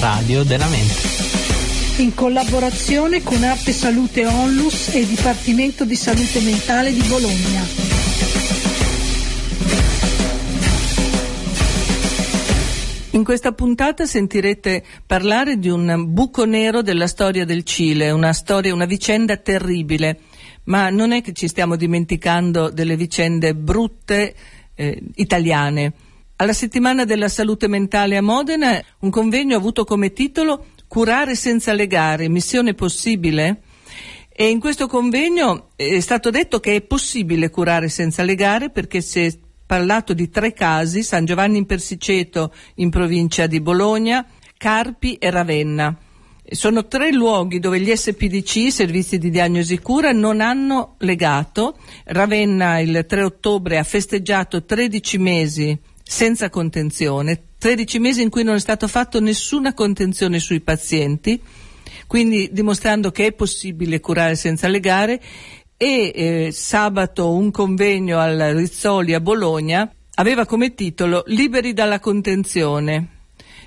radio della mente. In collaborazione con Arte Salute Onlus e Dipartimento di Salute Mentale di Bologna. In questa puntata sentirete parlare di un buco nero della storia del Cile, una storia, una vicenda terribile, ma non è che ci stiamo dimenticando delle vicende brutte eh, italiane. Alla settimana della salute mentale a Modena un convegno ha avuto come titolo Curare senza legare, missione possibile? E in questo convegno è stato detto che è possibile curare senza legare perché si è parlato di tre casi, San Giovanni in Persiceto in provincia di Bologna, Carpi e Ravenna. Sono tre luoghi dove gli SPDC, servizi di diagnosi cura, non hanno legato. Ravenna il 3 ottobre ha festeggiato 13 mesi senza contenzione, 13 mesi in cui non è stato fatto nessuna contenzione sui pazienti, quindi dimostrando che è possibile curare senza legare. E eh, sabato un convegno al Rizzoli a Bologna aveva come titolo Liberi dalla contenzione.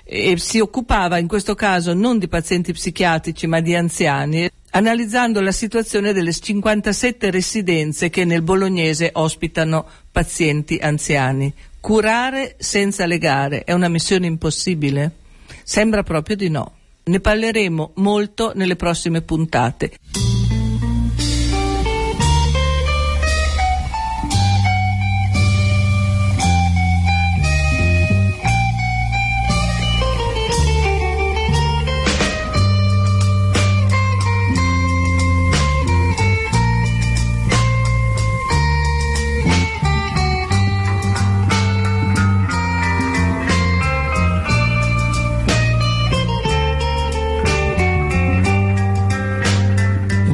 E si occupava in questo caso non di pazienti psichiatrici ma di anziani analizzando la situazione delle 57 residenze che nel bolognese ospitano pazienti anziani. Curare senza legare è una missione impossibile? Sembra proprio di no. Ne parleremo molto nelle prossime puntate.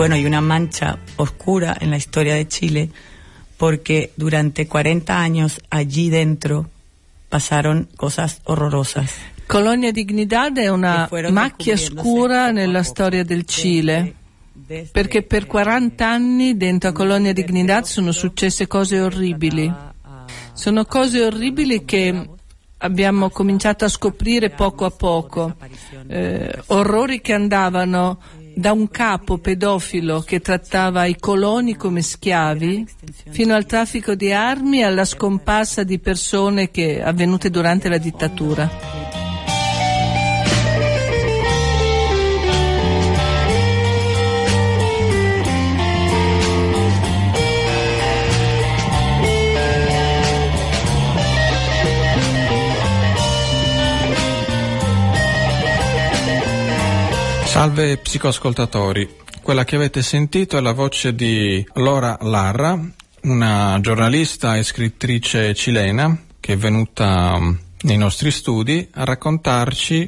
Bueno, hay una mancha oscura en la historia de Chile porque durante 40 años allí dentro pasaron cosas horrorosas. Colonia Dignidad è una macchia scura nella storia del Cile, perché per 40 anni dentro a Colonia Dignidad sono successe cose orribili. Sono cose orribili che abbiamo cominciato a scoprire poco a poco, eh, orrori che andavano da un capo pedofilo che trattava i coloni come schiavi fino al traffico di armi e alla scomparsa di persone che, avvenute durante la dittatura. Salve psicoascoltatori, quella che avete sentito è la voce di Laura Larra, una giornalista e scrittrice cilena che è venuta mm, nei nostri studi a raccontarci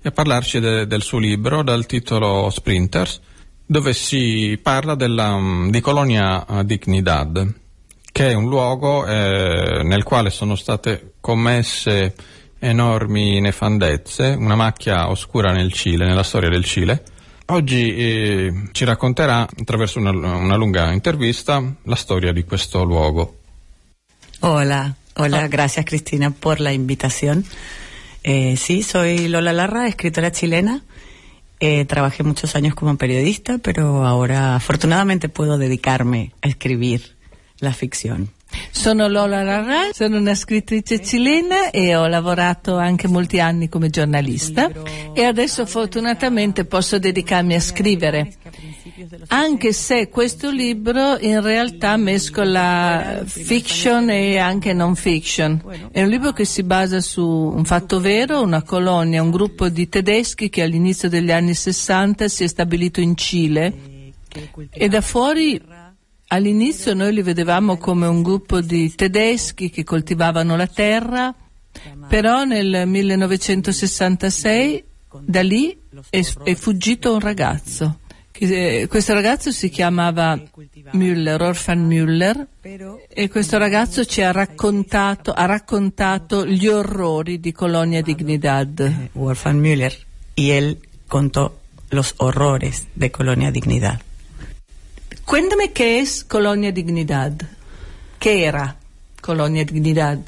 e a parlarci de, del suo libro dal titolo Sprinters, dove si parla della, mm, di Colonia Dignidad, che è un luogo eh, nel quale sono state commesse enormi nefandezze, una macchia oscura nel Cile, nella storia del Cile. Oggi eh, ci racconterà, attraverso una, una, lunga intervista, la storia di questo luogo. Hola, hola, oh. gracias Cristina por la invitación. Eh, sí, soy Lola Larra, escritora chilena. Eh, trabajé muchos años como periodista, pero ahora afortunadamente puedo dedicarme a escribir la ficción. Sono Lola Larra, sono una scrittrice cilena e ho lavorato anche molti anni come giornalista. E adesso fortunatamente posso dedicarmi a scrivere. Anche se questo libro in realtà mescola fiction e anche non fiction. È un libro che si basa su un fatto vero, una colonia, un gruppo di tedeschi che all'inizio degli anni 60 si è stabilito in Cile e da fuori All'inizio noi li vedevamo come un gruppo di tedeschi che coltivavano la terra, però nel 1966 da lì è, è fuggito un ragazzo. Eh, questo ragazzo si chiamava Müller, Orphan Müller, e questo ragazzo ci ha raccontato, ha raccontato gli orrori di Colonia Dignidad. Eh, Orphan Müller, e él contó los horrores de Colonia Dignidad. Cuéntame qué es Colonia Dignidad. ¿Qué era Colonia Dignidad?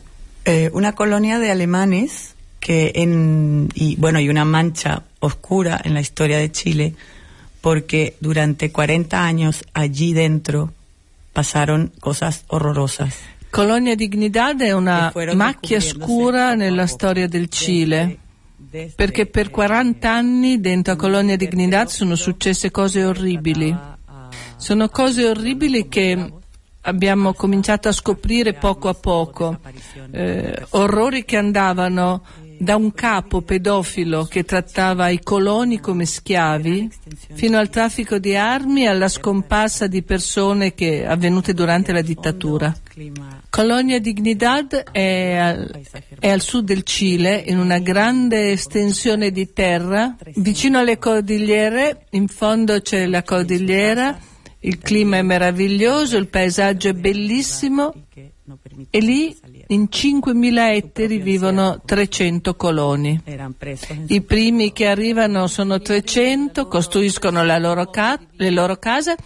Eh, una colonia de alemanes que en, y bueno, hay una mancha oscura en la historia de Chile porque durante 40 años allí dentro pasaron cosas horrorosas. Colonia Dignidad è una macchia scura nella storia del Cile, perché per 40 anni dentro a Colonia Dignidad sono successe cose orribili. Sono cose orribili che abbiamo cominciato a scoprire poco a poco, eh, orrori che andavano da un capo pedofilo che trattava i coloni come schiavi fino al traffico di armi e alla scomparsa di persone che, avvenute durante la dittatura. Colonia Dignidad è al, è al sud del Cile, in una grande estensione di terra, vicino alle cordigliere, in fondo c'è la cordigliera, il clima è meraviglioso, il paesaggio è bellissimo e lì in 5.000 ettari vivono 300 coloni. I primi che arrivano sono 300, costruiscono loro ca- le loro case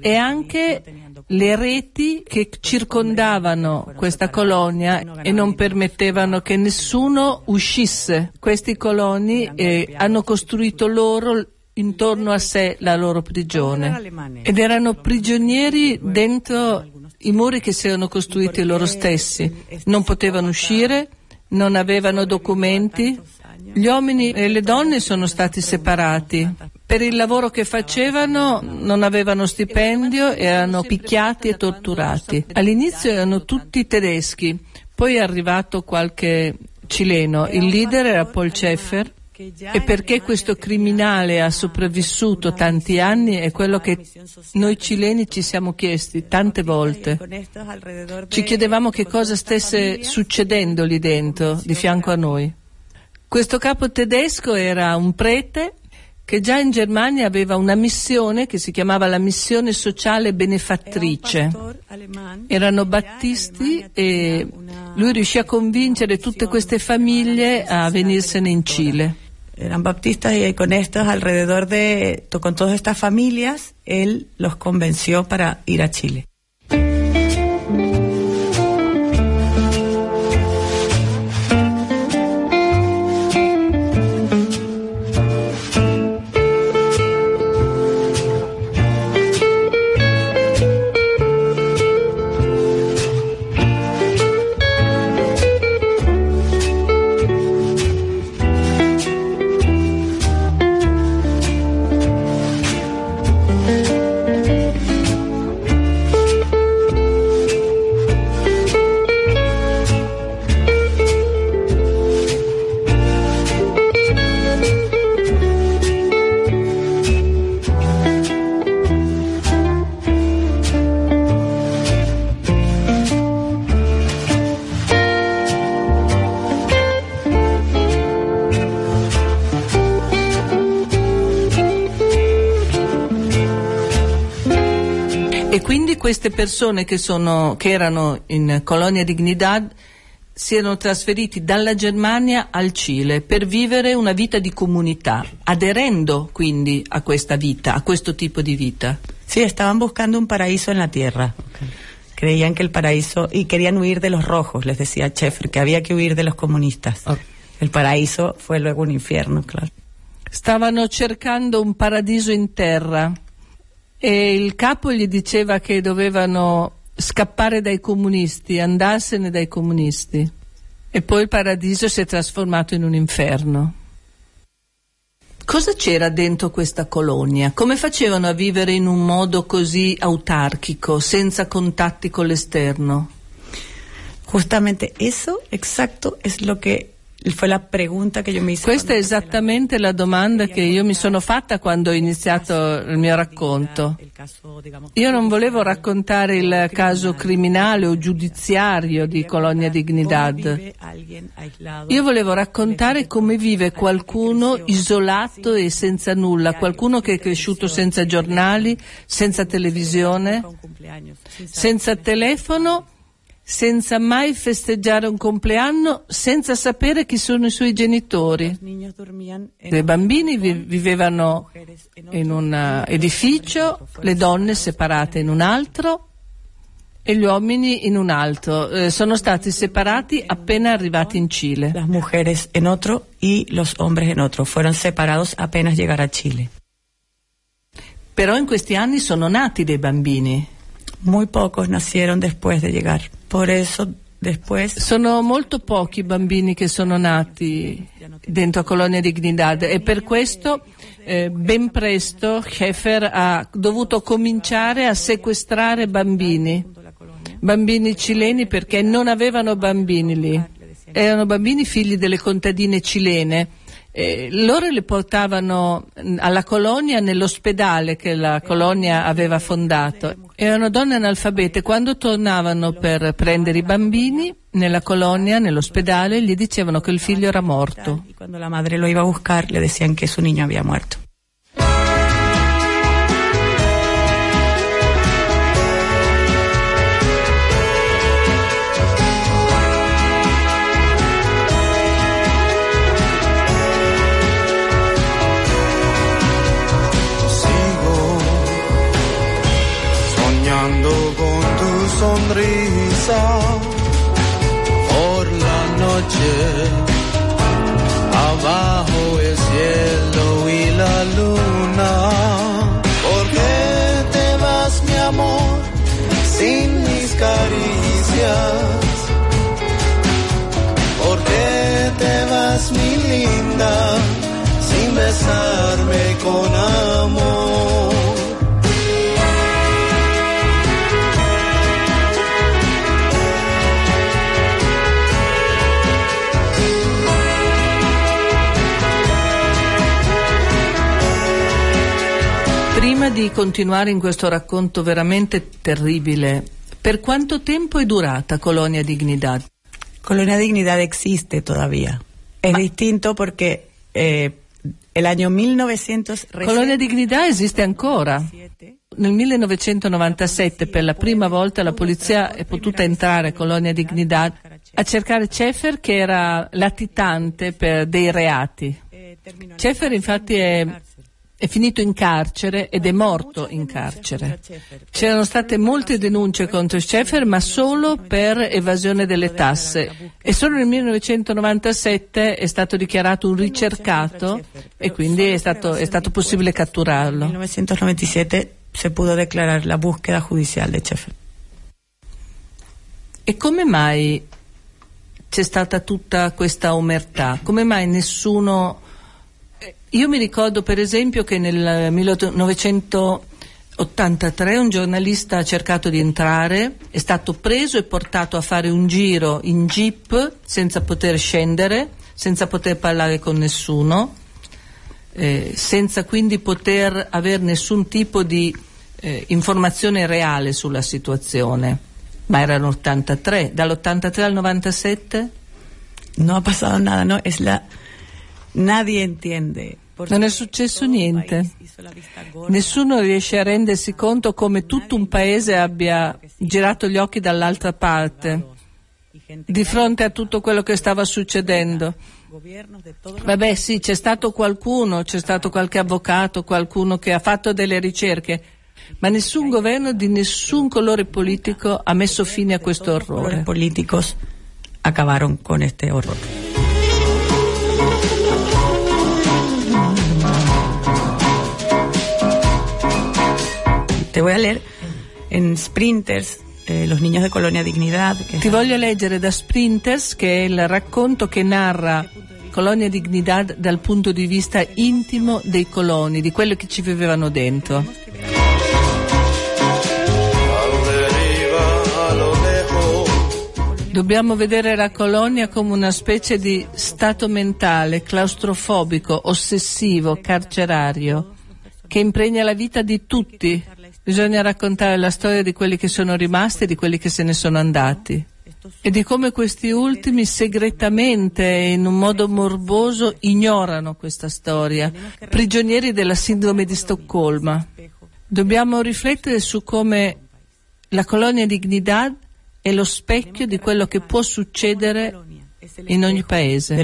e anche le reti che circondavano questa colonia e non permettevano che nessuno uscisse. Questi coloni eh, hanno costruito loro intorno a sé la loro prigione ed erano prigionieri dentro i muri che si erano costruiti loro stessi. Non potevano uscire, non avevano documenti. Gli uomini e le donne sono stati separati. Per il lavoro che facevano non avevano stipendio, erano picchiati e torturati. All'inizio erano tutti tedeschi, poi è arrivato qualche cileno. Il leader era Paul Schaeffer e perché questo criminale ha sopravvissuto tanti anni è quello che noi cileni ci siamo chiesti tante volte. Ci chiedevamo che cosa stesse succedendo lì dentro, di fianco a noi. Questo capo tedesco era un prete che già in Germania aveva una missione che si chiamava la missione sociale benefattrice. Erano battisti e lui riuscì a convincere tutte queste famiglie a venirsene in Cile. Eran baptistas y con estos alrededor de, con todas estas familias, él los convenció para ir a Chile. Queste persone che, sono, che erano in Colonia Dignidad si erano trasferiti dalla Germania al Cile per vivere una vita di comunità, aderendo quindi a questa vita, a questo tipo di vita. Sí, estaban buscando un paraíso en la tierra. Creían que el paraíso, y querían huir de los rojos, les decía Schaeffer, que había que huir de los comunistas. El paraíso fue luego un infierno, claro. Stavano cercando un paradiso in terra e il capo gli diceva che dovevano scappare dai comunisti, andarsene dai comunisti. E poi il paradiso si è trasformato in un inferno. Cosa c'era dentro questa colonia? Come facevano a vivere in un modo così autarchico, senza contatti con l'esterno? Justamente eso exacto es lo que Questa è esattamente la domanda che io mi sono fatta quando ho iniziato il mio racconto. Io non volevo raccontare il caso criminale o giudiziario di Colonia Dignidad. Io volevo raccontare come vive qualcuno isolato e senza nulla, qualcuno che è cresciuto senza giornali, senza televisione, senza telefono senza mai festeggiare un compleanno, senza sapere chi sono i suoi genitori. I bambini vi- vivevano in un edificio, le donne separate in un altro e gli uomini in un altro. Eh, sono stati separati appena arrivati in Cile. Las mujeres en otro y los hombres en otro. Fueron separados apenas llegar a Chile. Però in questi anni sono nati dei bambini. Muy pocos nacieron después de llegar. Por eso después Sono molto pochi i bambini che sono nati dentro a Colonia Dignidad e per questo eh, ben presto Heffer ha dovuto cominciare a sequestrare bambini, bambini cileni perché non avevano bambini lì, erano bambini figli delle contadine cilene. Eh, loro li portavano mh, alla colonia nell'ospedale che la colonia aveva fondato. Erano donne analfabete. Quando tornavano per prendere i bambini nella colonia, nell'ospedale, gli dicevano che il figlio era morto. y cuando la madre lo iba a buscar le decían que su niño había muerto. Sonrisa por la noche, abajo el cielo y la luna. ¿Por qué te vas, mi amor, sin mis caricias? ¿Por qué te vas, mi linda, sin besarme con amor? Di continuare in questo racconto veramente terribile, per quanto tempo è durata Colonia Dignidad? Colonia Dignidad existe todavía. Es distinto porque eh, el año 1900 Colonia Dignidad esiste ancora. Nel 1997 per la prima volta la polizia è potuta entrare a Colonia Dignidad a cercare Cefer che era latitante per dei reati. Cefer infatti è, è finito in carcere ed è morto in carcere. C'erano state molte denunce contro Schaeffer ma solo per evasione delle tasse e solo nel 1997 è stato dichiarato un ricercato e quindi è stato, è stato possibile catturarlo. 1997 se pudo declarar la búsqueda judicial de Sheffield. E come mai c'è stata tutta questa omertà? Come mai nessuno... Io mi ricordo per esempio che nel 1983 un giornalista ha cercato di entrare, è stato preso e portato a fare un giro in jeep senza poter scendere, senza poter parlare con nessuno, eh, senza quindi poter avere nessun tipo di eh, informazione reale sulla situazione. Ma erano 83, dall'83 al 97? No ha pasado nada, no es la nadie entiende. Non è successo niente. Nessuno riesce a rendersi conto come tutto un paese abbia girato gli occhi dall'altra parte, di fronte a tutto quello che stava succedendo. Vabbè sì, c'è stato qualcuno, c'è stato qualche avvocato, qualcuno che ha fatto delle ricerche, ma nessun governo di nessun colore politico ha messo fine a questo orrore. Te voy a leer en Sprinters, eh, Los niños de Colonia Dignidad. es Ti voglio leggere da Sprinters, che è il racconto che narra Colonia Dignidad dal punto di vista intimo dei coloni, di quello che ci vivevano dentro. Dobbiamo vedere la colonia come una specie di stato mentale, claustrofobico, ossessivo, carcerario, che impregna la vita di tutti. Bisogna raccontare la storia di quelli che sono rimasti e di quelli che se ne sono andati. E di come questi ultimi segretamente e in un modo morboso ignorano questa storia, prigionieri della sindrome di Stoccolma. Dobbiamo riflettere su come la colonia Dignidad è lo specchio di quello che può succedere in ogni paese.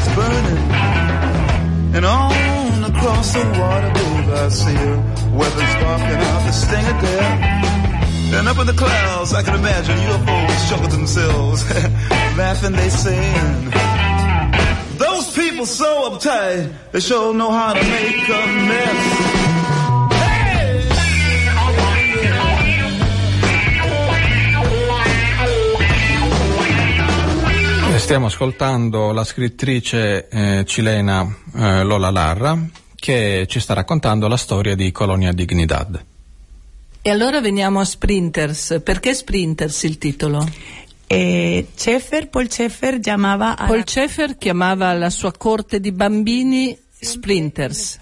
City's burning. And on across the water, I see her weapons sparking out the sting of death. And up in the clouds, I can imagine UFOs chuckle themselves, laughing, they sing. Those people so uptight, they sure know how to make a mess. Stiamo ascoltando la scrittrice eh, cilena eh, Lola Larra che ci sta raccontando la storia di Colonia Dignidad. E allora veniamo a Sprinters. Perché Sprinters il titolo? Eh, Schaeffer, Paul Schaeffer llamaba a Paul Schaeffer chiamava la sua corte di bambini Splinters.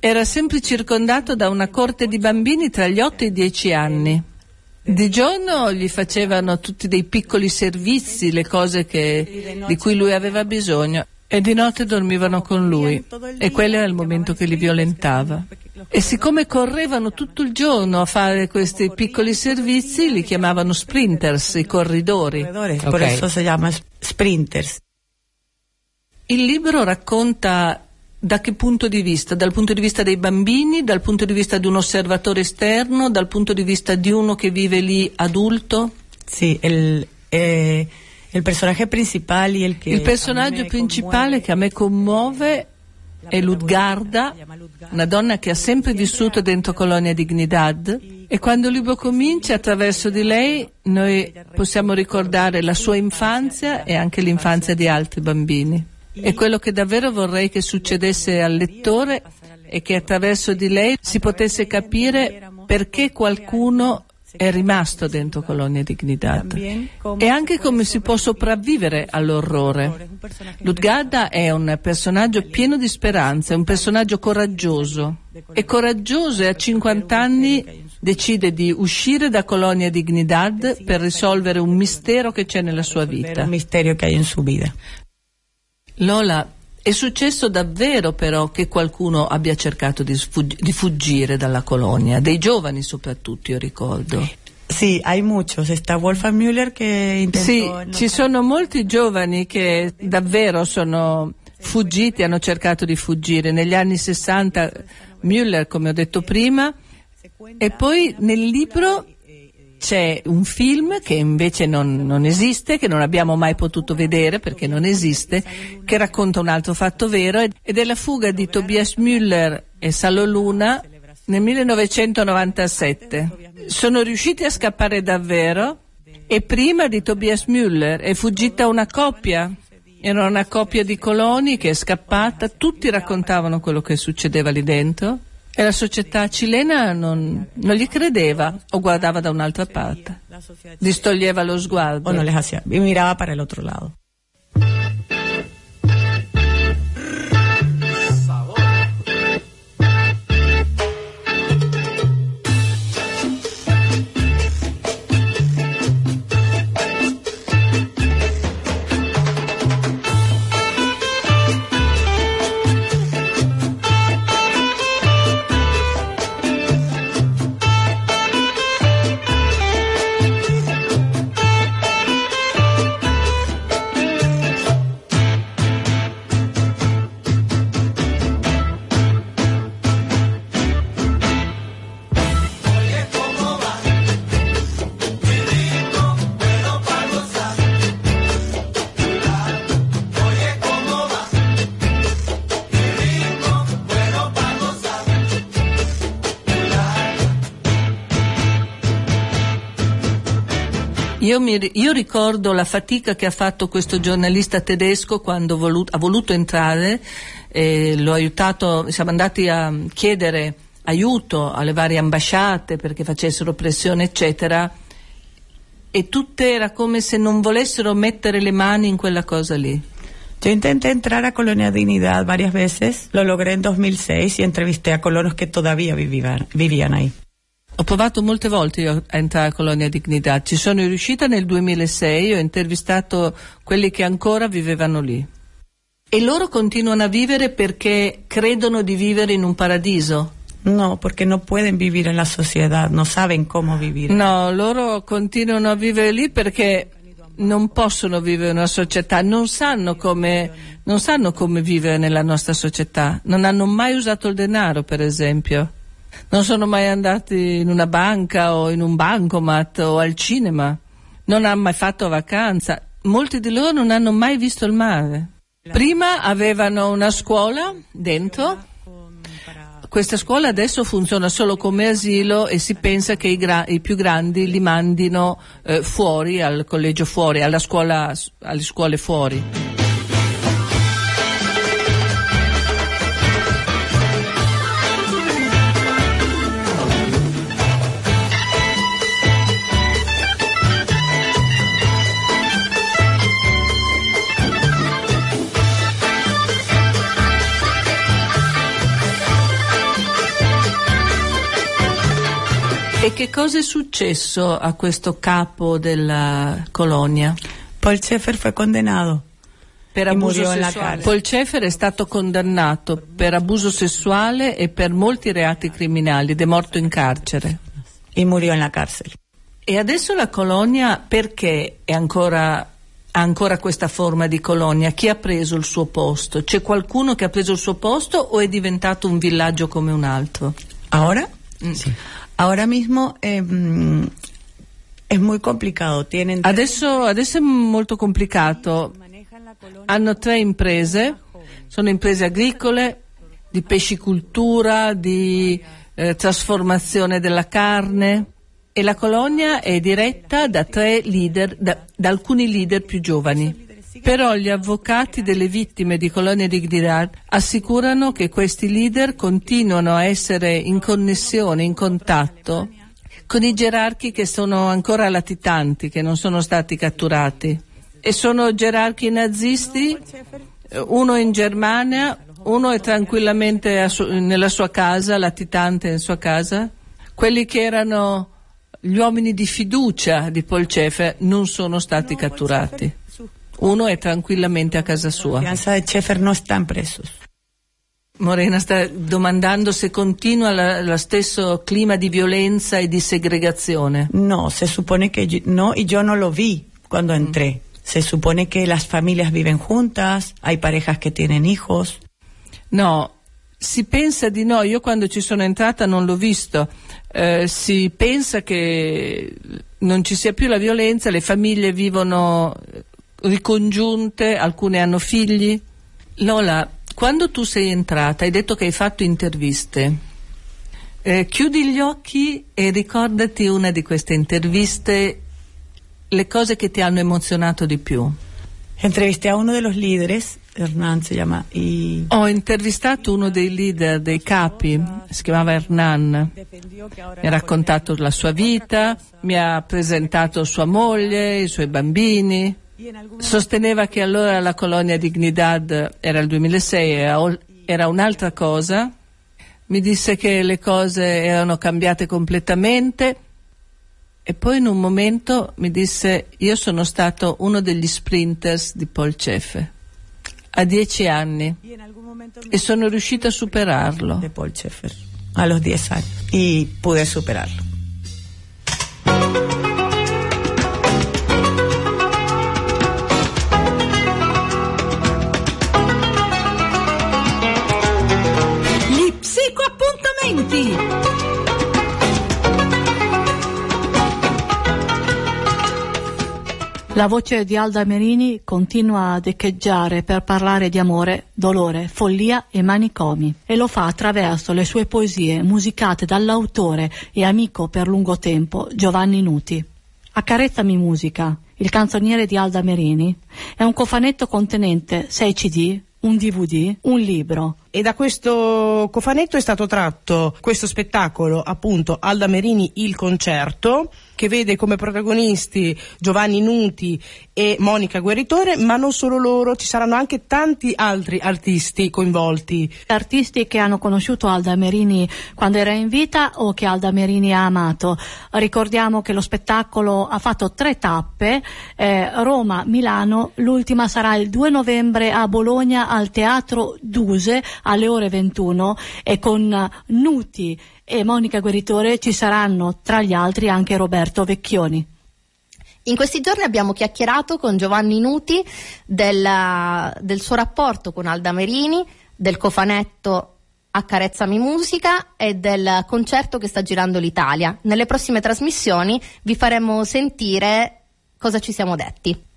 Era sempre circondato da una corte di bambini tra gli 8 e i 10 anni. Di giorno gli facevano tutti dei piccoli servizi, le cose che- di cui lui aveva bisogno, e di notte dormivano con lui. E quello era il momento che li violentava. E siccome correvano tutto il giorno a fare questi piccoli servizi, li chiamavano sprinters, i corridori. corredores, por Ok. eso se llama s- sprinters. Il libro racconta da che punto di vista? Dal punto di vista dei bambini, dal punto di vista di un osservatore esterno, dal punto di vista di uno che vive lì adulto? Sí, el, eh, el personaje principal y el que... Il personaggio principale che a me commuove è Ludgarda, una donna che ha sempre vissuto dentro Colonia Dignidad e quando il libro comincia attraverso di lei noi possiamo ricordare la sua infanzia e anche l'infanzia di altri bambini. E quello che davvero vorrei che succedesse al lettore è che attraverso di lei si potesse capire perché qualcuno è rimasto dentro Colonia Dignidad e anche come si può sopravvivere all'orrore. Ludgarda è un personaggio pieno di speranza, è un personaggio coraggioso. È coraggioso e a 50 anni decide di uscire da Colonia Dignidad per risolvere un mistero che c'è nella sua vita. Lola, è successo davvero però che qualcuno abbia cercato di, sfug- di fuggire dalla colonia, dei giovani soprattutto, io ricordo. Sí, hay muchos. Está Wolfgang Müller que intentó... Sì, ci sono molti giovani che davvero sono fuggiti, hanno cercato di fuggire. Negli anni 60 Müller, come ho detto prima, e poi nel libro c'è un film che invece non, non esiste, che non abbiamo mai potuto vedere perché non esiste, che racconta un altro fatto vero ed è la fuga di Tobias Müller e Salo Luna nel 1997. Sono riusciti a scappare davvero e prima di Tobias Müller è fuggita una coppia. Era una coppia di coloni che è scappata, tutti raccontavano quello che succedeva lì dentro e la società cilena non, non gli credeva o guardava da un'altra parte, distoglieva lo sguardo. O no les hacía. Y miraba para el Io, mi- io ricordo la fatica che ha fatto questo giornalista tedesco quando volu- ha voluto entrare, eh, l'ho aiutato, siamo andati a chiedere aiuto alle varie ambasciate perché facessero pressione, eccetera. e tutte era come se non volessero mettere le mani in quella cosa lì. Yo intenté entrar a Colonia Dignidad varias veces, lo logré en 2006 y entrevisté a colonos que todavía vivían, vivían ahí. Ho provato molte volte io a entrare a Colonia Dignità, ci sono riuscita nel 2006, ho intervistato quelli che ancora vivevano lì. E loro continuano a vivere perché credono di vivere in un paradiso. No, porque no pueden vivir en la sociedad, no saben cómo vivir. No, loro continuano a vivere lì perché non possono vivere in una società, non sanno come, non sanno come vivere nella nostra società, non hanno mai usato il denaro, per esempio. Non sono mai andati in una banca o in un bancomat o al cinema, non hanno mai fatto vacanza. Molti di loro non hanno mai visto il mare. Prima avevano una scuola dentro. Questa scuola adesso funziona solo come asilo e si pensa che i, gra- i più grandi li mandino eh, fuori, al collegio fuori, scuola, alle scuole fuori. E che cosa è successo a questo capo della colonia? Paul Schaeffer fue condenado. Per E abuso sessuale. Paul Schaeffer è stato condannato per abuso sessuale e per molti reati criminali ed è morto in carcere. murió en la cárcel. E adesso la colonia perché è ancora, ha ancora questa forma di colonia? Chi ha preso il suo posto? C'è qualcuno che ha preso il suo posto o è diventato un villaggio come un altro? ¿Ahora? Ahora mismo eh, muy complicado. Tienen Adesso, adesso è molto complicato. Hanno tre imprese, sono imprese agricole, di pescicultura, di eh, trasformazione della carne e la colonia è diretta da leader, da, da alcuni leader più giovani. Però gli avvocati delle vittime di Colonia Dignidad assicurano che questi leader continuano a essere in connessione, in contatto con i gerarchi che sono ancora latitanti, che non sono stati catturati. E sono gerarchi nazisti, uno in Germania, uno è tranquillamente nella sua casa, latitante in sua casa. Quelli che erano gli uomini di fiducia di Paul Schaeffer non sono stati catturati. Uno è tranquillamente a casa sua. Morena sta domandando se continua lo stesso clima di violenza e di segregazione. No, se supone que yo- no, y yo no lo vi cuando entré. Se supone que las familias viven juntas, hay parejas que tienen hijos. No, si pensa di no, io quando ci sono entrata non l'ho visto, Eh, si pensa che non ci sia più la violenza, le famiglie vivono ricongiunte, alcune hanno figli. Lola, quando tu sei entrata hai detto che hai fatto interviste. Eh, chiudi gli occhi e ricordati una di queste interviste, le cose che ti hanno emozionato di più. Entrevisté a uno de los líderes, Hernán se llama, y Ho intervistato uno dei leader, dei capi, si chiamava Hernan. Mi ha raccontato la sua vita, mi ha presentato sua moglie, i suoi bambini. Sosteneva che allora la colonia Dignidad era il 2006, era, un'altra cosa. Mi disse che le cose erano cambiate completamente e poi in un momento mi disse io sono stato uno degli sprinters di Paul Schaeffer a dieci anni e sono riuscita a superarlo. de Paul Schaeffer a los 10 años y pude superarlo. La voce di Alda Merini continua ad echeggiare per parlare di amore, dolore, follia e manicomi e lo fa attraverso le sue poesie musicate dall'autore e amico per lungo tempo Giovanni Nuti. Accarezzami musica, il canzoniere di Alda Merini, è un cofanetto contenente 6 CD, un DVD, un libro, e da questo cofanetto è stato tratto questo spettacolo appunto Alda Merini Il Concerto che vede come protagonisti Giovanni Nuti e Monica Guerritore, ma non solo loro, ci saranno anche tanti altri artisti coinvolti. Artisti che hanno conosciuto Alda Merini quando era in vita o che Alda Merini ha amato. Ricordiamo che lo spettacolo ha fatto tre tappe, eh, Roma, Milano, l'ultima sarà il 2 novembre a Bologna al Teatro Duse alle ore 21 e con Nuti e Monica Gueritore ci saranno tra gli altri anche Roberto Vecchioni. In questi giorni abbiamo chiacchierato con Giovanni Nuti della, del suo rapporto con Alda Merini, del cofanetto Accarezzami Musica e del concerto che sta girando l'Italia. Nelle prossime trasmissioni vi faremo sentire cosa ci siamo detti.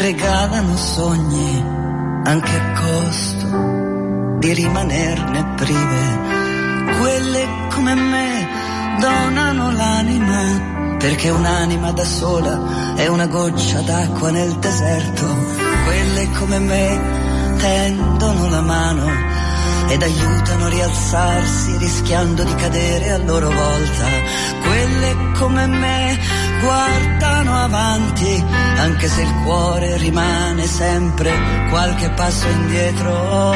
Regalano sogni anche a costo di rimanerne prive. Quelle come me donano l'anima perché un'anima da sola è una goccia d'acqua nel deserto. Quelle come me tendono la mano ed aiutano a rialzarsi rischiando di cadere a loro volta. Quelle come me guardano avanti, anche se il cuore rimane sempre qualche passo indietro.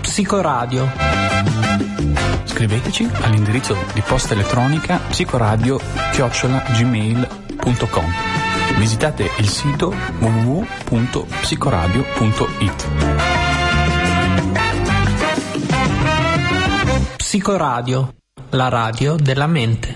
Psicoradio. Scriveteci all'indirizzo di posta elettronica psicoradio-gmail.com Visitate il sito www.psicoradio.it Psicoradio la radio della mente.